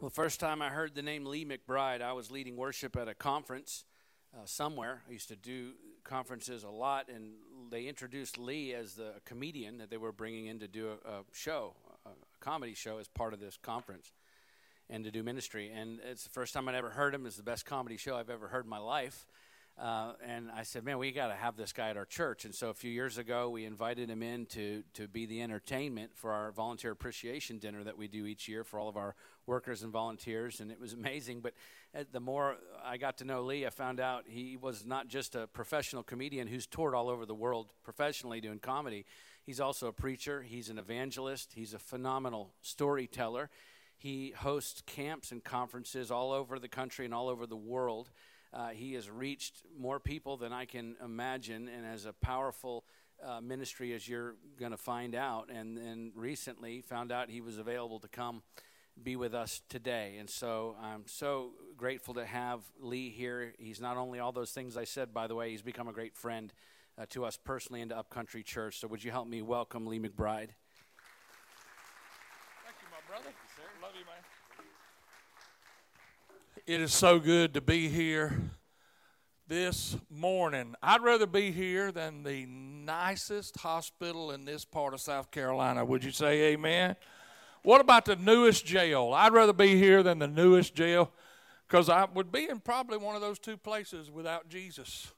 Well, the first time I heard the name Lee McBride, I was leading worship at a conference uh, somewhere. I used to do conferences a lot, and they introduced Lee as the comedian that they were bringing in to do a, a show, a, a comedy show, as part of this conference, and to do ministry. And it's the first time I'd ever heard him. It's the best comedy show I've ever heard in my life. Uh, and I said, "Man, we got to have this guy at our church." And so a few years ago, we invited him in to to be the entertainment for our volunteer appreciation dinner that we do each year for all of our workers and volunteers. And it was amazing. But uh, the more I got to know Lee, I found out he was not just a professional comedian who's toured all over the world professionally doing comedy. He's also a preacher. He's an evangelist. He's a phenomenal storyteller. He hosts camps and conferences all over the country and all over the world. Uh, he has reached more people than I can imagine and has a powerful uh, ministry, as you're going to find out. And then recently found out he was available to come be with us today. And so I'm so grateful to have Lee here. He's not only all those things I said, by the way, he's become a great friend uh, to us personally and to Upcountry Church. So would you help me welcome Lee McBride? Thank you, my brother. Love you, man. It is so good to be here this morning. I'd rather be here than the nicest hospital in this part of South Carolina. Would you say amen? What about the newest jail? I'd rather be here than the newest jail because I would be in probably one of those two places without Jesus.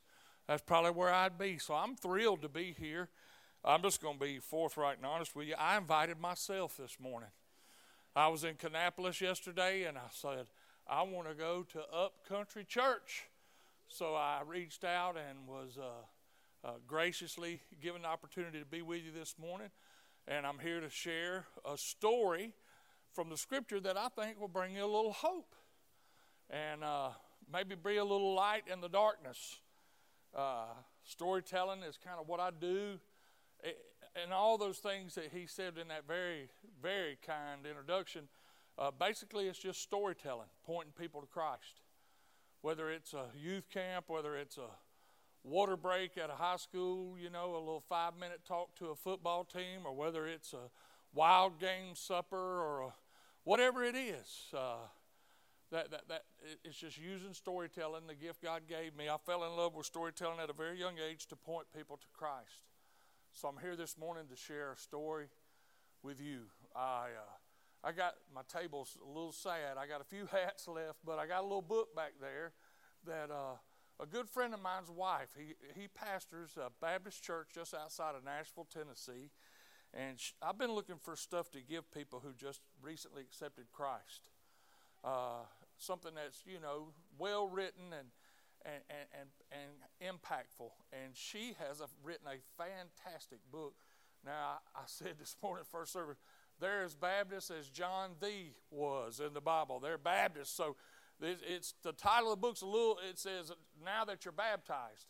That's probably where I'd be. So I'm thrilled to be here. I'm just going to be forthright and honest with you. I invited myself this morning. I was in Kannapolis yesterday and I said, I want to go to Upcountry Church. So I reached out and was uh, uh, graciously given the opportunity to be with you this morning. And I'm here to share a story from the scripture that I think will bring you a little hope and uh, maybe bring a little light in the darkness. Uh, storytelling is kind of what I do. And all those things that he said in that very, very kind introduction uh, basically, it's just storytelling, pointing people to Christ. Whether it's a youth camp, whether it's a water break at a high school, you know, a little five minute talk to a football team, or whether it's a wild game supper or a, whatever it is. Uh, that, that, that it's just using storytelling, the gift God gave me. I fell in love with storytelling at a very young age to point people to Christ. So I'm here this morning to share a story with you. I uh, I got my table's a little sad. I got a few hats left, but I got a little book back there that uh, a good friend of mine's wife. He he pastors a Baptist church just outside of Nashville, Tennessee, and she, I've been looking for stuff to give people who just recently accepted Christ. Uh, something that's you know well written and and, and, and, impactful. And she has a, written a fantastic book. Now, I, I said this morning, first service, they're as Baptist as John the was in the Bible. They're Baptists. So it's the title of the book's a little. It says now that you're baptized,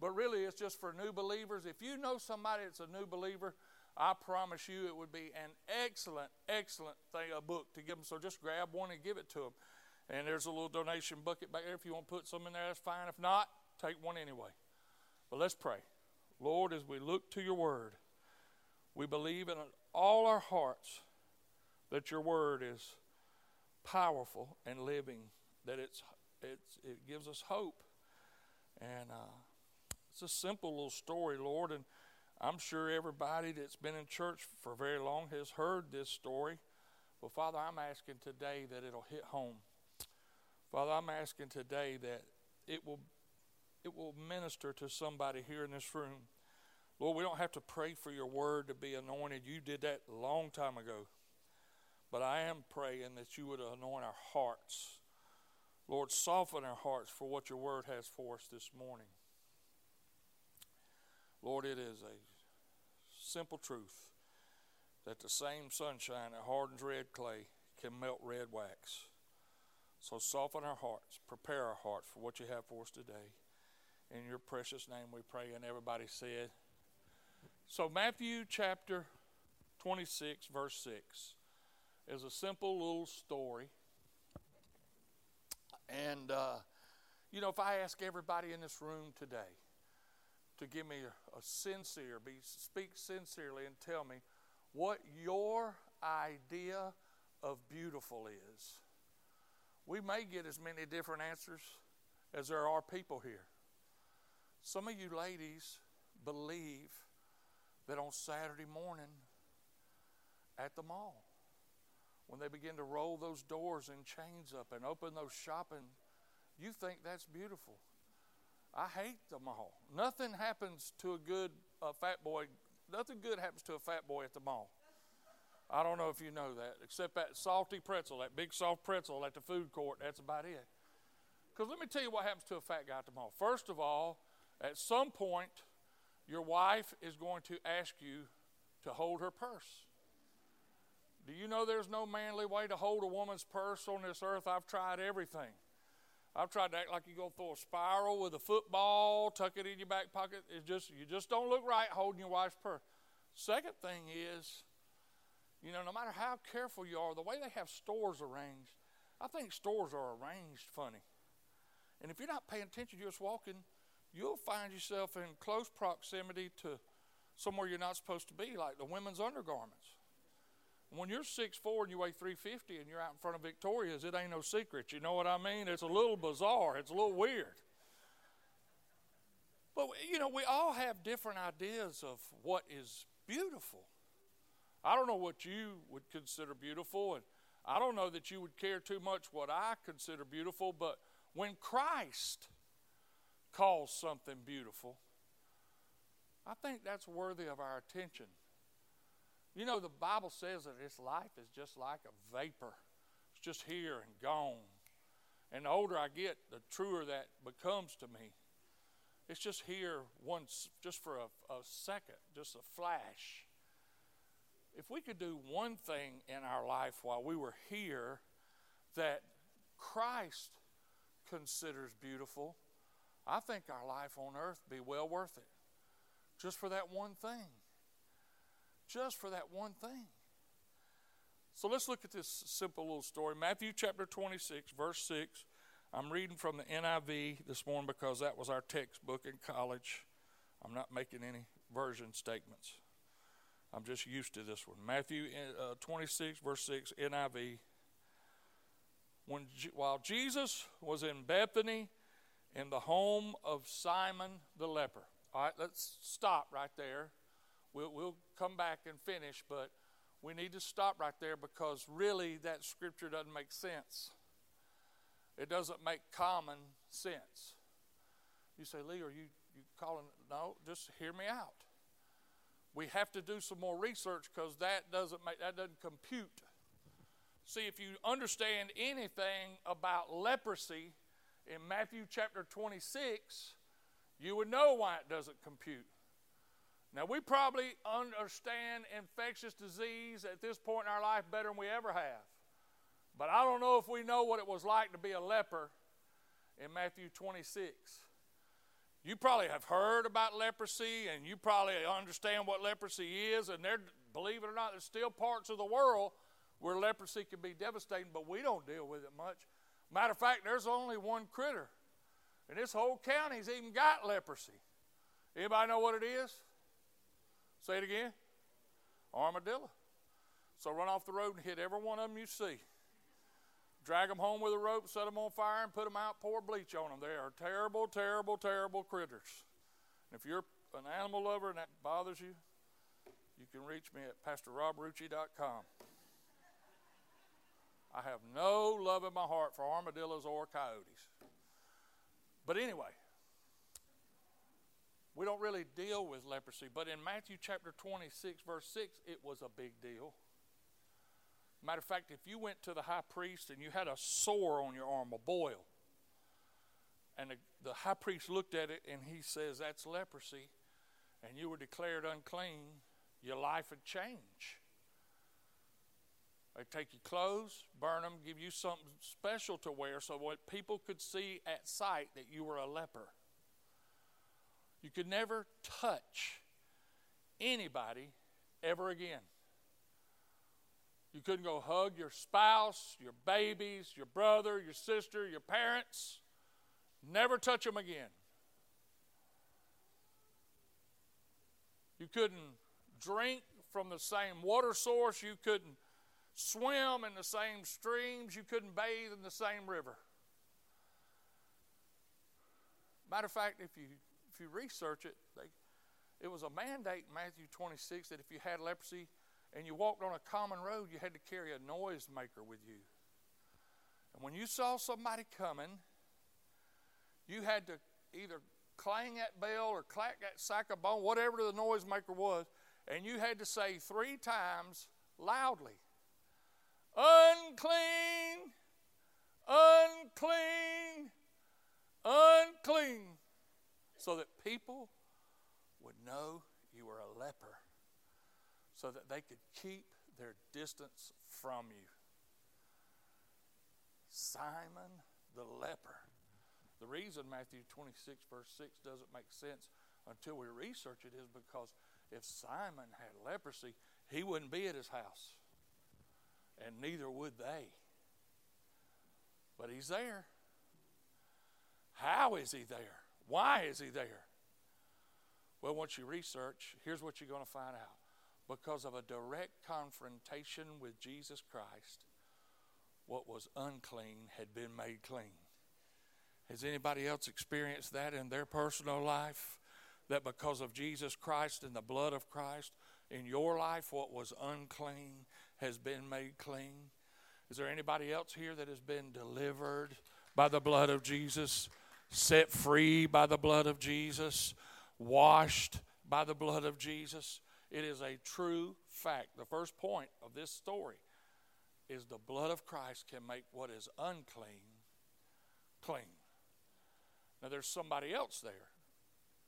but really it's just for new believers. If you know somebody that's a new believer, I promise you it would be an excellent, excellent thing a book to give them. So just grab one and give it to them. And there's a little donation bucket back there. If you want to put some in there, that's fine. If not, take one anyway. But let's pray. Lord, as we look to your word, we believe in all our hearts that your word is powerful and living, that it's, it's, it gives us hope. And uh, it's a simple little story, Lord, and I'm sure everybody that's been in church for very long has heard this story. But Father, I'm asking today that it'll hit home. Father, I'm asking today that it will it will minister to somebody here in this room Lord, we don't have to pray for your word to be anointed. You did that a long time ago. But I am praying that you would anoint our hearts. Lord, soften our hearts for what your word has for us this morning. Lord, it is a simple truth that the same sunshine that hardens red clay can melt red wax. So soften our hearts, prepare our hearts for what you have for us today. In your precious name we pray, and everybody said, so, Matthew chapter 26, verse 6 is a simple little story. And, uh, you know, if I ask everybody in this room today to give me a, a sincere, be, speak sincerely and tell me what your idea of beautiful is, We may get as many different answers as there are people here. Some of you ladies believe that on Saturday morning at the mall, when they begin to roll those doors and chains up and open those shopping, you think that's beautiful. I hate the mall. Nothing happens to a good uh, fat boy. Nothing good happens to a fat boy at the mall. I don't know if you know that, except that salty pretzel, that big soft pretzel at the food court. That's about it. Because let me tell you what happens to a fat guy at the mall. First of all, at some point, your wife is going to ask you to hold her purse. Do you know there's no manly way to hold a woman's purse on this earth? I've tried everything. I've tried to act like you go through a spiral with a football, tuck it in your back pocket. It just you just don't look right holding your wife's purse. Second thing is, you know, no matter how careful you are, the way they have stores arranged, I think stores are arranged funny. And if you're not paying attention, you're just walking, you'll find yourself in close proximity to somewhere you're not supposed to be, like the women's undergarments. When you're 6'4 and you weigh 350 and you're out in front of Victoria's, it ain't no secret. You know what I mean? It's a little bizarre, it's a little weird. But, you know, we all have different ideas of what is beautiful. I don't know what you would consider beautiful, and I don't know that you would care too much what I consider beautiful, but when Christ calls something beautiful, I think that's worthy of our attention. You know, the Bible says that this life is just like a vapor, it's just here and gone. And the older I get, the truer that becomes to me. It's just here once, just for a, a second, just a flash. If we could do one thing in our life while we were here that Christ considers beautiful, I think our life on earth be well worth it. Just for that one thing just for that one thing. So let's look at this simple little story. Matthew chapter 26, verse 6. I'm reading from the NIV this morning because that was our textbook in college. I'm not making any version statements. I'm just used to this one. Matthew uh, 26, verse 6, NIV. When, while Jesus was in Bethany in the home of Simon the leper. All right, let's stop right there. We'll, we'll come back and finish, but we need to stop right there because really that scripture doesn't make sense. It doesn't make common sense. You say, Lee, are you, you calling? No, just hear me out. We have to do some more research because that doesn't make that doesn't compute. See, if you understand anything about leprosy in Matthew chapter 26, you would know why it doesn't compute. Now, we probably understand infectious disease at this point in our life better than we ever have. But I don't know if we know what it was like to be a leper in Matthew 26. You probably have heard about leprosy and you probably understand what leprosy is, and there, believe it or not, there's still parts of the world where leprosy can be devastating, but we don't deal with it much. Matter of fact, there's only one critter, and this whole county's even got leprosy. Anybody know what it is? Say it again. Armadillo. So run off the road and hit every one of them you see. Drag them home with a rope, set them on fire, and put them out, pour bleach on them. They are terrible, terrible, terrible critters. And if you're an animal lover and that bothers you, you can reach me at pastorrobrucci.com. I have no love in my heart for armadillos or coyotes. But anyway, we don't really deal with leprosy, but in Matthew chapter 26, verse 6, it was a big deal. Matter of fact, if you went to the high priest and you had a sore on your arm, a boil, and the, the high priest looked at it and he says, That's leprosy, and you were declared unclean, your life would change. They'd take your clothes, burn them, give you something special to wear so what people could see at sight that you were a leper. You could never touch anybody ever again. You couldn't go hug your spouse, your babies, your brother, your sister, your parents. Never touch them again. You couldn't drink from the same water source. You couldn't swim in the same streams, you couldn't bathe in the same river. Matter of fact, if you if you research it, they, it was a mandate in Matthew 26 that if you had leprosy and you walked on a common road, you had to carry a noisemaker with you. And when you saw somebody coming, you had to either clang that bell or clack that sack of bone, whatever the noisemaker was, and you had to say three times loudly, unclean, unclean, unclean, so that people would know you were a leper, so that they could keep their distance from you. Simon the leper. The reason Matthew 26, verse 6 doesn't make sense until we research it is because if Simon had leprosy, he wouldn't be at his house. And neither would they. But he's there. How is he there? Why is he there? Well, once you research, here's what you're going to find out. Because of a direct confrontation with Jesus Christ, what was unclean had been made clean. Has anybody else experienced that in their personal life? That because of Jesus Christ and the blood of Christ in your life, what was unclean has been made clean? Is there anybody else here that has been delivered by the blood of Jesus, set free by the blood of Jesus, washed by the blood of Jesus? It is a true fact. The first point of this story is the blood of Christ can make what is unclean clean. Now, there's somebody else there.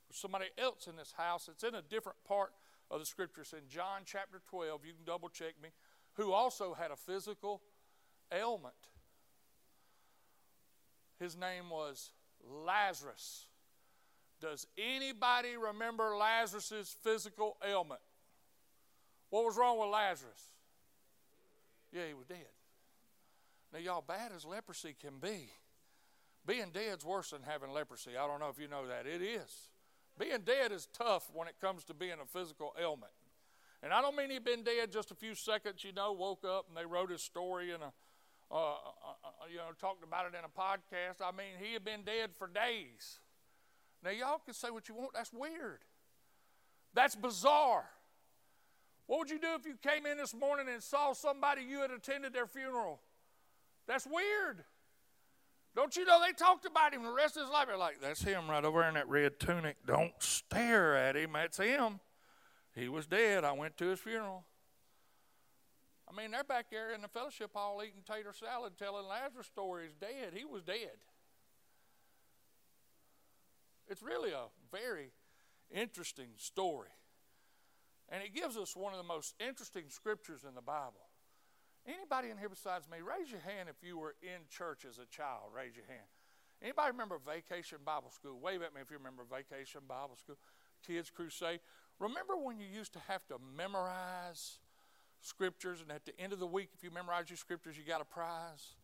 There's somebody else in this house. It's in a different part of the scriptures. In John chapter 12, you can double check me, who also had a physical ailment. His name was Lazarus. Does anybody remember Lazarus's physical ailment? What was wrong with Lazarus? Yeah, he was dead. Now, y'all, bad as leprosy can be, being dead's worse than having leprosy. I don't know if you know that. It is. Being dead is tough when it comes to being a physical ailment. And I don't mean he'd been dead just a few seconds, you know, woke up and they wrote his story and, uh, uh, uh, you know, talked about it in a podcast. I mean, he had been dead for days. Now, y'all can say what you want. That's weird. That's bizarre. What would you do if you came in this morning and saw somebody you had attended their funeral? That's weird. Don't you know they talked about him the rest of his life? They're like, that's him right over in that red tunic. Don't stare at him. That's him. He was dead. I went to his funeral. I mean, they're back there in the fellowship hall eating tater salad, telling Lazarus stories. Dead. He was dead. It's really a very interesting story. And it gives us one of the most interesting scriptures in the Bible. Anybody in here besides me, raise your hand if you were in church as a child. Raise your hand. Anybody remember Vacation Bible School? Wave at me if you remember Vacation Bible School, Kids Crusade. Remember when you used to have to memorize scriptures, and at the end of the week, if you memorize your scriptures, you got a prize?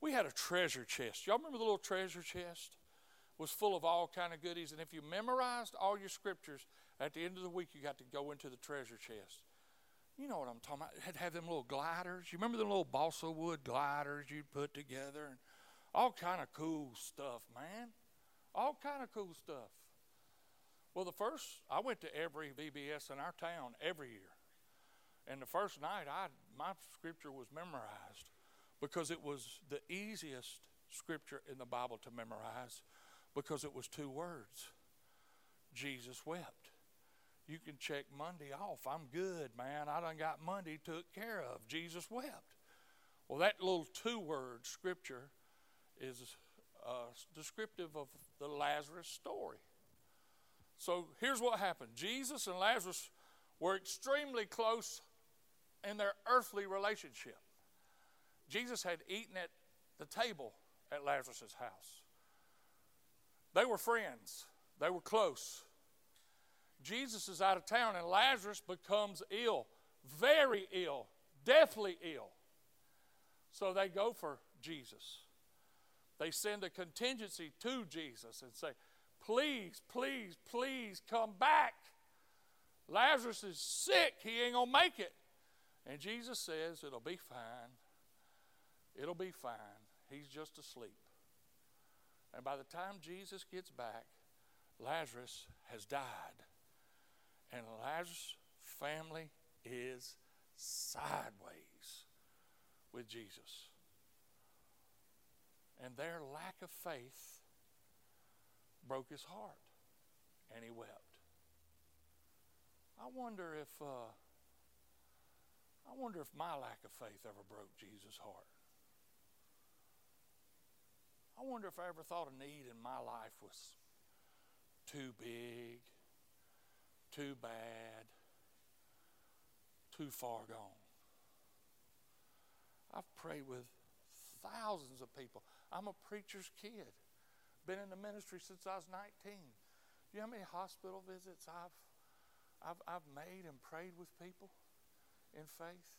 We had a treasure chest. Y'all remember the little treasure chest? It was full of all kind of goodies, and if you memorized all your scriptures, at the end of the week, you got to go into the treasure chest. You know what I'm talking about. Had to have them little gliders. You remember the little balsa wood gliders you'd put together and all kind of cool stuff, man. All kind of cool stuff. Well, the first I went to every VBS in our town every year. And the first night I my scripture was memorized because it was the easiest scripture in the Bible to memorize because it was two words. Jesus wept you can check Monday off. I'm good, man. I done got Monday took care of. Jesus wept. Well, that little two word scripture is uh, descriptive of the Lazarus story. So here's what happened Jesus and Lazarus were extremely close in their earthly relationship. Jesus had eaten at the table at Lazarus' house. They were friends, they were close. Jesus is out of town, and Lazarus becomes ill, very ill, deathly ill. So they go for Jesus. They send a contingency to Jesus and say, Please, please, please come back. Lazarus is sick. He ain't going to make it. And Jesus says, It'll be fine. It'll be fine. He's just asleep. And by the time Jesus gets back, Lazarus has died. And Lazarus' family is sideways with Jesus. And their lack of faith broke his heart, and he wept. I wonder if uh, I wonder if my lack of faith ever broke Jesus' heart. I wonder if I ever thought a need in my life was too big, too bad, too far gone. I've prayed with thousands of people. I'm a preacher's kid. Been in the ministry since I was 19. Do you know how many hospital visits I've, I've, I've made and prayed with people in faith?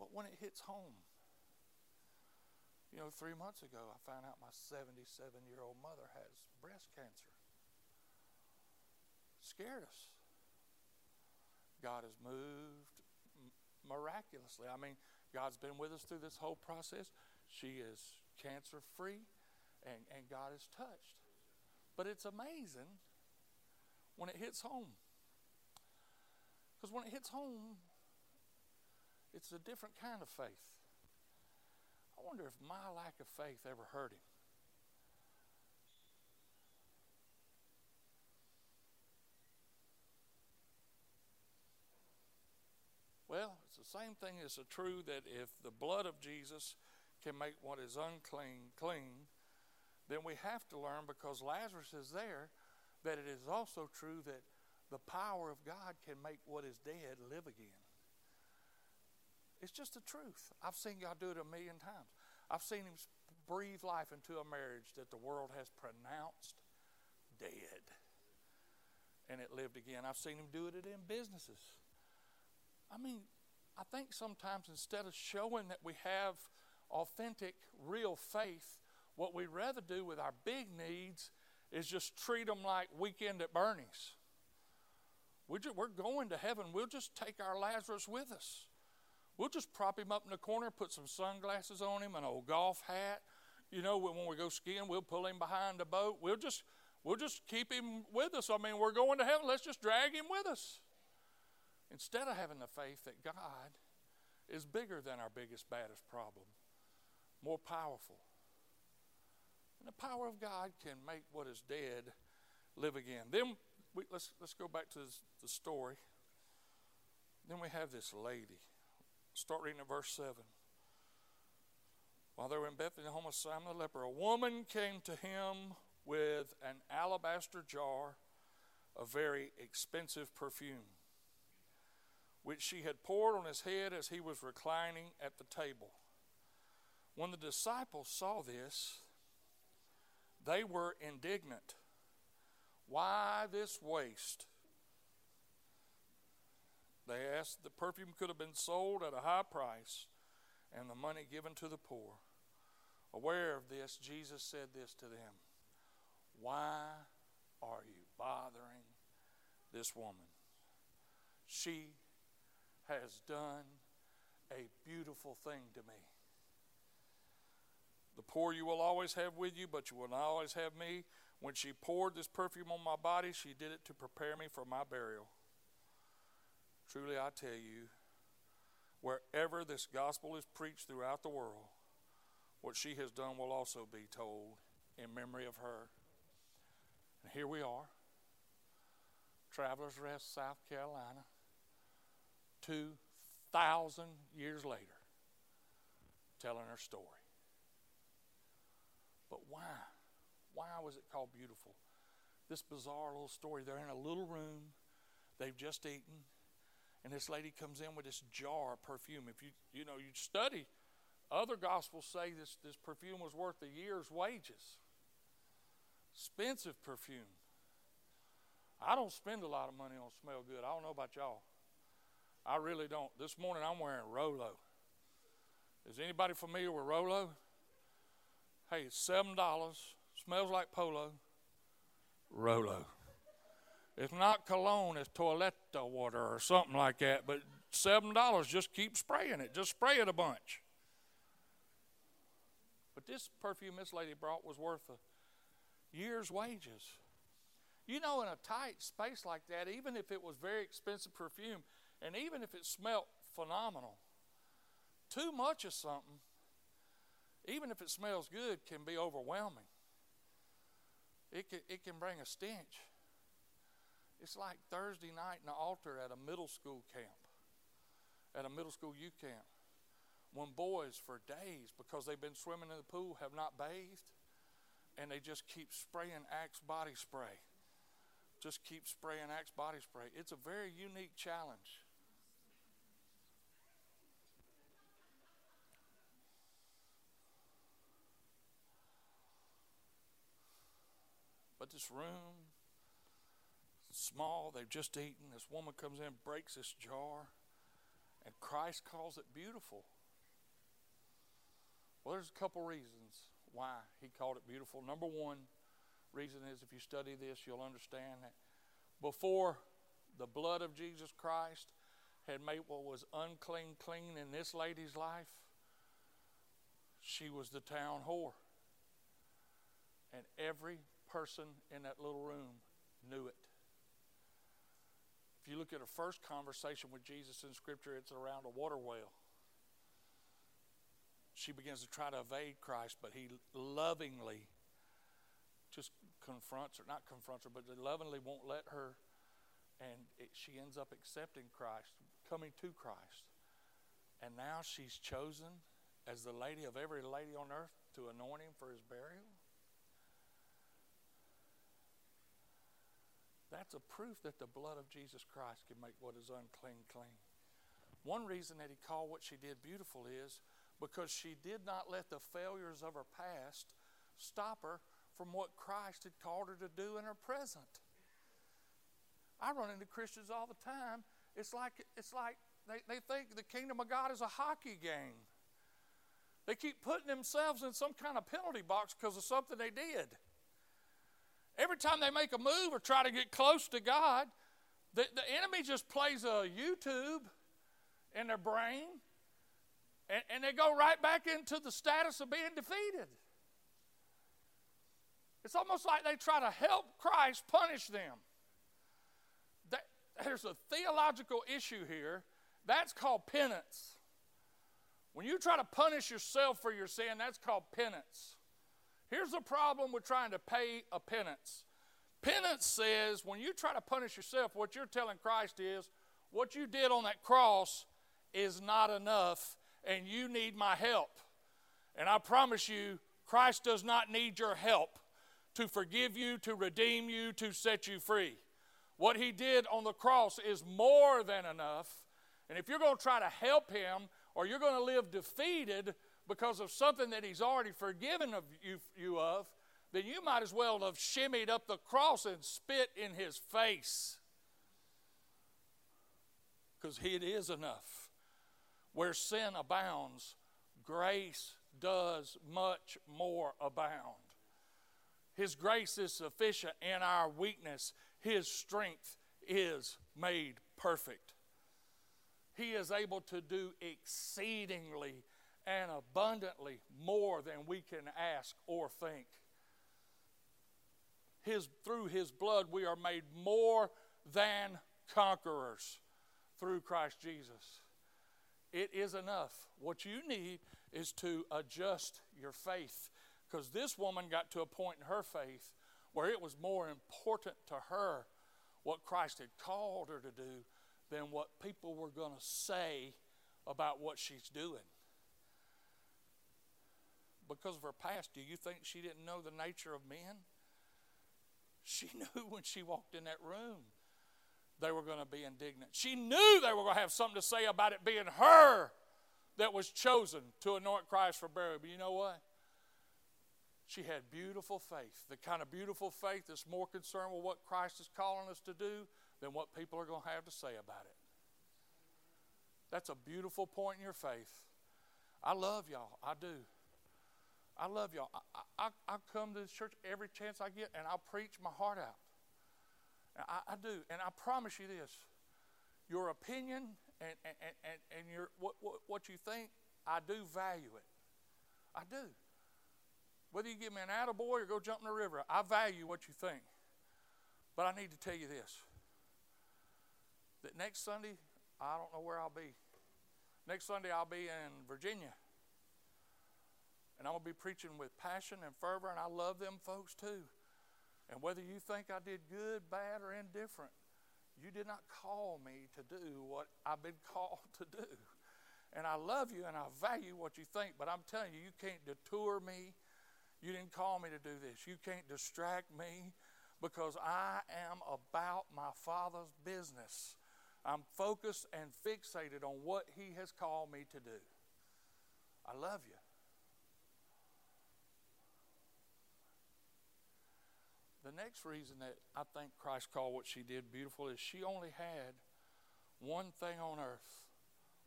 But when it hits home, you know, three months ago, I found out my 77 year old mother has breast cancer. Scared us. God has moved miraculously. I mean, God's been with us through this whole process. She is cancer free, and, and God is touched. But it's amazing when it hits home. Because when it hits home, it's a different kind of faith. I wonder if my lack of faith ever hurt him. Well, it's the same thing as true that if the blood of Jesus can make what is unclean clean, then we have to learn because Lazarus is there that it is also true that the power of God can make what is dead live again. It's just the truth. I've seen God do it a million times. I've seen Him breathe life into a marriage that the world has pronounced dead. And it lived again. I've seen Him do it in businesses. I mean, I think sometimes instead of showing that we have authentic, real faith, what we'd rather do with our big needs is just treat them like weekend at Bernie's. We're, just, we're going to heaven. We'll just take our Lazarus with us. We'll just prop him up in the corner, put some sunglasses on him, an old golf hat. You know, when we go skiing, we'll pull him behind the boat. We'll just, we'll just keep him with us. I mean, we're going to heaven. Let's just drag him with us. Instead of having the faith that God is bigger than our biggest, baddest problem, more powerful. The power of God can make what is dead live again. Then we, let's, let's go back to the story. Then we have this lady. Start reading at verse 7. While they were in Bethany, the home of Simon the leper, a woman came to him with an alabaster jar of very expensive perfume which she had poured on his head as he was reclining at the table. When the disciples saw this, they were indignant. Why this waste? They asked, the perfume could have been sold at a high price and the money given to the poor. Aware of this, Jesus said this to them Why are you bothering this woman? She has done a beautiful thing to me. The poor you will always have with you, but you will not always have me. When she poured this perfume on my body, she did it to prepare me for my burial. Truly, I tell you, wherever this gospel is preached throughout the world, what she has done will also be told in memory of her. And here we are, Travelers Rest, South Carolina. 2,000 years later telling her story. But why? Why was it called beautiful? This bizarre little story. They're in a little room, they've just eaten, and this lady comes in with this jar of perfume. If you you know you study, other gospels say this, this perfume was worth a year's wages. Expensive perfume. I don't spend a lot of money on smell good. I don't know about y'all. I really don't. This morning I'm wearing Rolo. Is anybody familiar with Rolo? Hey, it's seven dollars. Smells like polo. Rolo. It's not cologne, it's toilet water or something like that, but $7. Just keep spraying it. Just spray it a bunch. But this perfume this lady brought was worth a year's wages. You know, in a tight space like that, even if it was very expensive perfume, and even if it smelled phenomenal, too much of something, even if it smells good, can be overwhelming. It can, it can bring a stench. It's like Thursday night in the altar at a middle school camp, at a middle school youth camp, when boys for days, because they've been swimming in the pool, have not bathed, and they just keep spraying Axe body spray. Just keep spraying Axe body spray. It's a very unique challenge. But this room, small, they've just eaten. This woman comes in, breaks this jar, and Christ calls it beautiful. Well, there's a couple reasons why he called it beautiful. Number one reason is if you study this, you'll understand that before the blood of Jesus Christ had made what was unclean clean in this lady's life, she was the town whore. And every person in that little room knew it. If you look at her first conversation with Jesus in Scripture, it's around a water well. She begins to try to evade Christ, but he lovingly just confronts her, not confronts her, but lovingly won't let her, and it, she ends up accepting Christ, coming to Christ. And now she's chosen as the lady of every lady on earth to anoint him for his burial. That's a proof that the blood of Jesus Christ can make what is unclean clean. One reason that he called what she did beautiful is because she did not let the failures of her past stop her from what Christ had called her to do in her present. I run into Christians all the time. It's like it's like they, they think the kingdom of God is a hockey game. They keep putting themselves in some kind of penalty box because of something they did. Every time they make a move or try to get close to God, the, the enemy just plays a YouTube in their brain and, and they go right back into the status of being defeated. It's almost like they try to help Christ punish them. That, there's a theological issue here. That's called penance. When you try to punish yourself for your sin, that's called penance. Here's the problem with trying to pay a penance. Penance says when you try to punish yourself, what you're telling Christ is, what you did on that cross is not enough, and you need my help. And I promise you, Christ does not need your help to forgive you, to redeem you, to set you free. What he did on the cross is more than enough. And if you're going to try to help him or you're going to live defeated, because of something that he's already forgiven of you, you of, then you might as well have shimmied up the cross and spit in his face. Because it is enough. Where sin abounds, grace does much more abound. His grace is sufficient in our weakness, His strength is made perfect. He is able to do exceedingly and abundantly more than we can ask or think. His, through His blood, we are made more than conquerors through Christ Jesus. It is enough. What you need is to adjust your faith because this woman got to a point in her faith where it was more important to her what Christ had called her to do than what people were going to say about what she's doing because of her past, do you think she didn't know the nature of men? She knew when she walked in that room they were going to be indignant. She knew they were going to have something to say about it being her that was chosen to anoint Christ for burial. But you know what? She had beautiful faith, the kind of beautiful faith that's more concerned with what Christ is calling us to do than what people are going to have to say about it. That's a beautiful point in your faith. I love y'all. I do. I love y'all. I, I, I come to this church every chance I get and I'll preach my heart out. I, I do. And I promise you this your opinion and, and, and, and you're, what, what, what you think, I do value it. I do. Whether you give me an attaboy or go jump in the river, I value what you think. But I need to tell you this that next Sunday, I don't know where I'll be. Next Sunday, I'll be in Virginia. And I'm going to be preaching with passion and fervor, and I love them folks too. And whether you think I did good, bad, or indifferent, you did not call me to do what I've been called to do. And I love you and I value what you think, but I'm telling you, you can't detour me. You didn't call me to do this. You can't distract me because I am about my Father's business. I'm focused and fixated on what He has called me to do. I love you. The next reason that I think Christ called what she did beautiful is she only had one thing on earth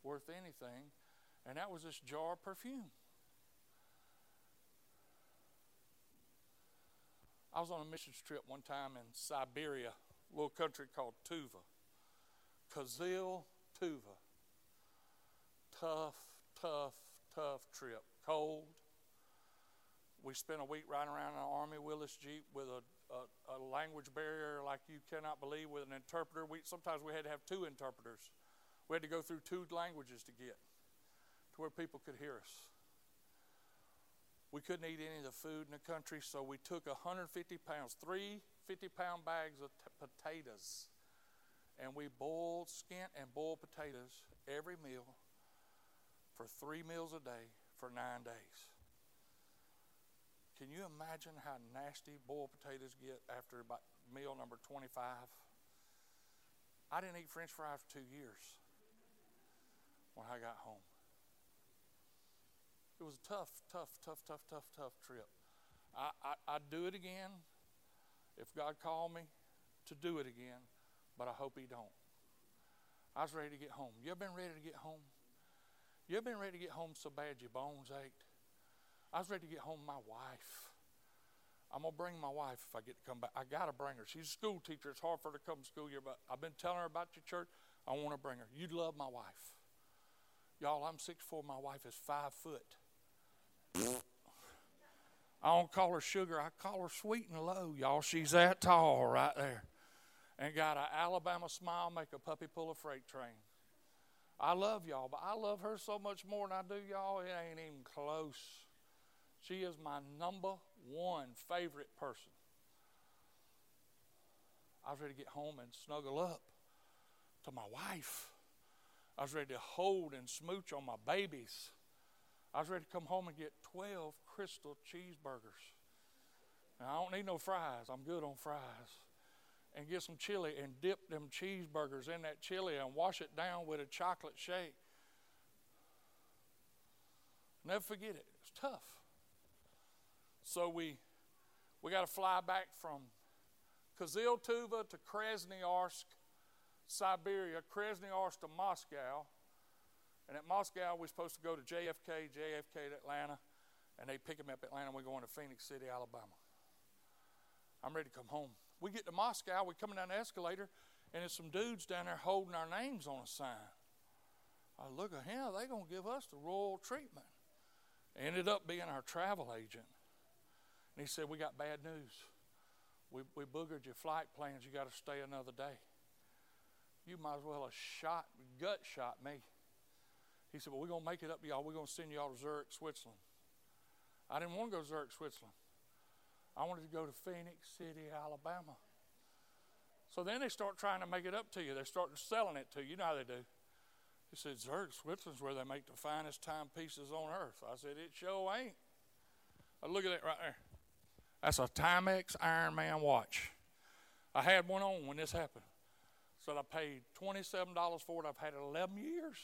worth anything, and that was this jar of perfume. I was on a missions trip one time in Siberia, a little country called Tuva. Kyzyl Tuva. Tough, tough, tough trip. Cold. We spent a week riding around in an Army Willys Jeep with a, a, a, language barrier like you cannot believe with an interpreter. We, sometimes we had to have two interpreters. We had to go through two languages to get to where people could hear us. We couldn't eat any of the food in the country, so we took 150 pounds, three 50 pound bags of t- potatoes, and we boiled, skint, and boiled potatoes every meal for three meals a day for nine days. Can you imagine how nasty boiled potatoes get after about meal number 25? I didn't eat french fries for two years when I got home. It was a tough, tough, tough, tough, tough, tough trip. I, I, I'd do it again if God called me to do it again, but I hope He don't. I was ready to get home. You ever been ready to get home? You ever been ready to get home so bad your bones ached? I was ready to get home my wife. I'm gonna bring my wife if I get to come back. I gotta bring her. She's a school teacher. It's hard for her to come to school year, but I've been telling her about your church. I want to bring her. You'd love my wife. Y'all, I'm six four. My wife is five foot. I don't call her sugar, I call her sweet and low, y'all. She's that tall right there. And got an Alabama smile, make a puppy pull a freight train. I love y'all, but I love her so much more than I do y'all, it ain't even close. She is my number one favorite person. I was ready to get home and snuggle up to my wife. I was ready to hold and smooch on my babies. I was ready to come home and get 12 Krystal cheeseburgers. Now, I don't need no fries. I'm good on fries. And get some chili and dip them cheeseburgers in that chili and wash it down with a chocolate shake. Never forget it. It's tough. So we we got to fly back from Kyzyl Tuva to Krasnoyarsk, Siberia, Krasnoyarsk to Moscow. And at Moscow, we're supposed to go to JFK, JFK to Atlanta, and they pick him up at Atlanta. We're going to Phenix City, Alabama. I'm ready to come home. We get to Moscow, we're coming down the escalator, and there's some dudes down there holding our names on a sign. I look at him, they're going to give us the royal treatment. Ended up being our travel agent. He said, We got bad news. We, we boogered your flight plans. You got to stay another day. You might as well have shot, gut shot me. He said, Well, we're going to make it up to y'all. We're going to send y'all to Zurich, Switzerland. I didn't want to go to Zurich, Switzerland. I wanted to go to Phenix City, Alabama. So then they start trying to make it up to you. They start selling it to you. You know how they do. He said, Zurich, Switzerland's where they make the finest timepieces on earth. I said, It sure ain't. Now look at that right there. That's a Timex Ironman watch. I had one on when this happened. So I paid $27 for it. I've had it 11 years.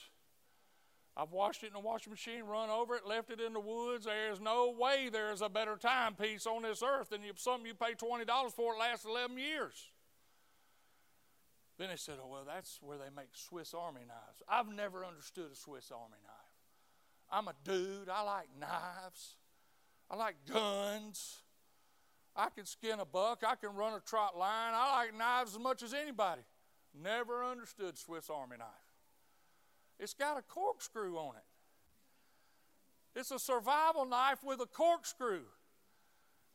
I've washed it in the washing machine, run over it, left it in the woods. There's no way there's a better timepiece on this earth than you, something you pay $20 for it lasts 11 years. Then they said, oh, well, that's where they make Swiss Army knives. I've never understood a Swiss Army knife. I'm a dude. I like knives. I like guns. I can skin a buck. I can run a trot line. I like knives as much as anybody. Never understood Swiss Army knife. It's got a corkscrew on it. It's a survival knife with a corkscrew.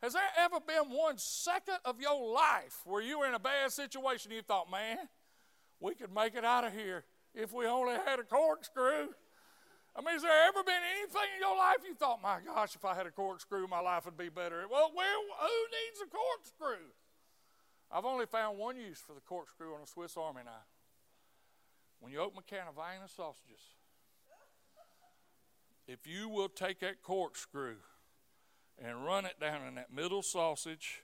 Has there ever been one second of your life where you were in a bad situation and you thought, man, we could make it out of here if we only had a corkscrew? I mean, has there ever been anything in your life you thought, my gosh, if I had a corkscrew, my life would be better? Well, where, who needs a corkscrew? I've only found one use for the corkscrew on a Swiss Army knife. When you open a can of Vienna sausages, if you will take that corkscrew and run it down in that middle sausage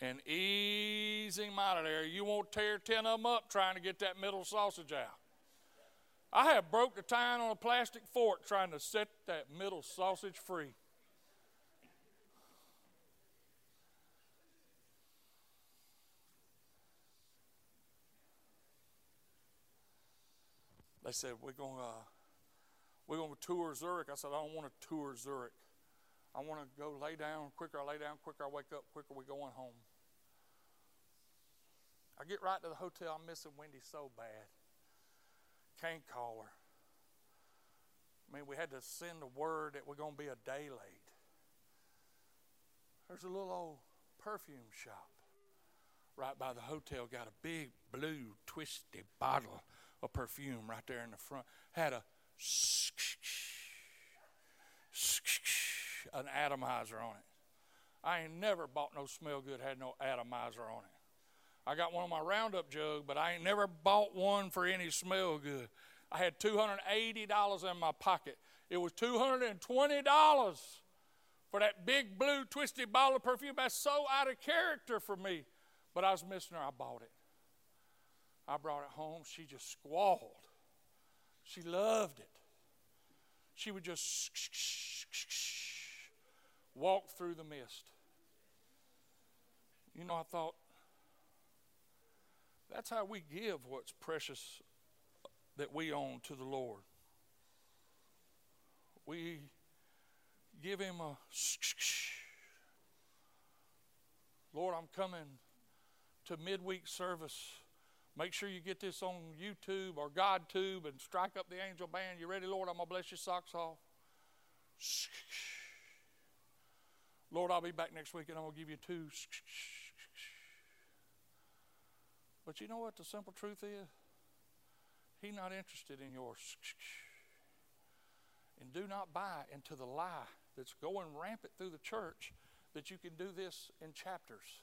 and ease him out of there, you won't tear 10 of them up trying to get that middle sausage out. I have broke the tine on a plastic fork trying to set that middle sausage free. They said we're going to uh, we're going to tour Zurich. I said I don't want to tour Zurich. I want to go lay down quicker. I lay down quicker. I wake up quicker. We're going home. I get right to the hotel. I'm missing Wendy so bad. Can't call her. I mean, we had to send a word that we're going to be a day late. There's a little old perfume shop right by the hotel, got a big blue twisty bottle of perfume right there in the front. Had a an atomizer on it. I ain't never bought no smell good had no atomizer on it. I got one on my Roundup jug, but I ain't never bought one for any smell good. I had $280 in my pocket. It was $220 for that big blue twisted bottle of perfume. That's so out of character for me. But I was missing her. I bought it. I brought it home. She just squalled. She loved it. She would just walk through the mist. You know, I thought, that's how we give what's precious that we own to the Lord. We give Him a Lord, I'm coming to midweek service. Make sure you get this on YouTube or GodTube and strike up the angel band. You ready, Lord? I'm going to bless your socks off. Lord, I'll be back next week and I'm going to give you two. But you know what the simple truth is? He's not interested in yours. And do not buy into the lie that's going rampant through the church that you can do this in chapters,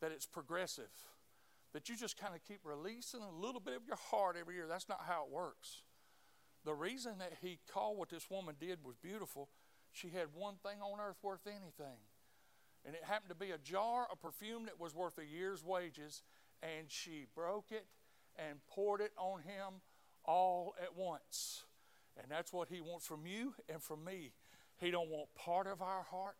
that it's progressive, that you just kind of keep releasing a little bit of your heart every year. That's not how it works. The reason that he called what this woman did was beautiful, she had one thing on earth worth anything. And it happened to be a jar of perfume that was worth a year's wages, and she broke it and poured it on him all at once. And that's what he wants from you and from me. He don't want part of our heart.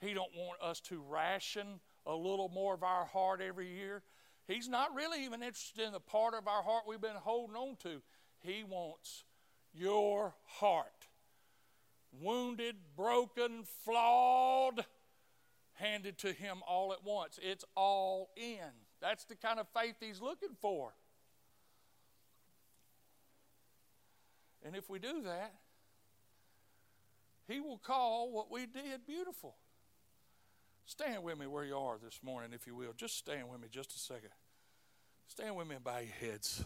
He don't want us to ration a little more of our heart every year. He's not really even interested in the part of our heart we've been holding on to. He wants your heart. Wounded, broken, flawed, handed to him all at once. It's all in. That's the kind of faith he's looking for. And if we do that, He will call what we did beautiful. Stand with me where you are this morning, if you will. Just stand with me just a second. Stand with me and bow your heads.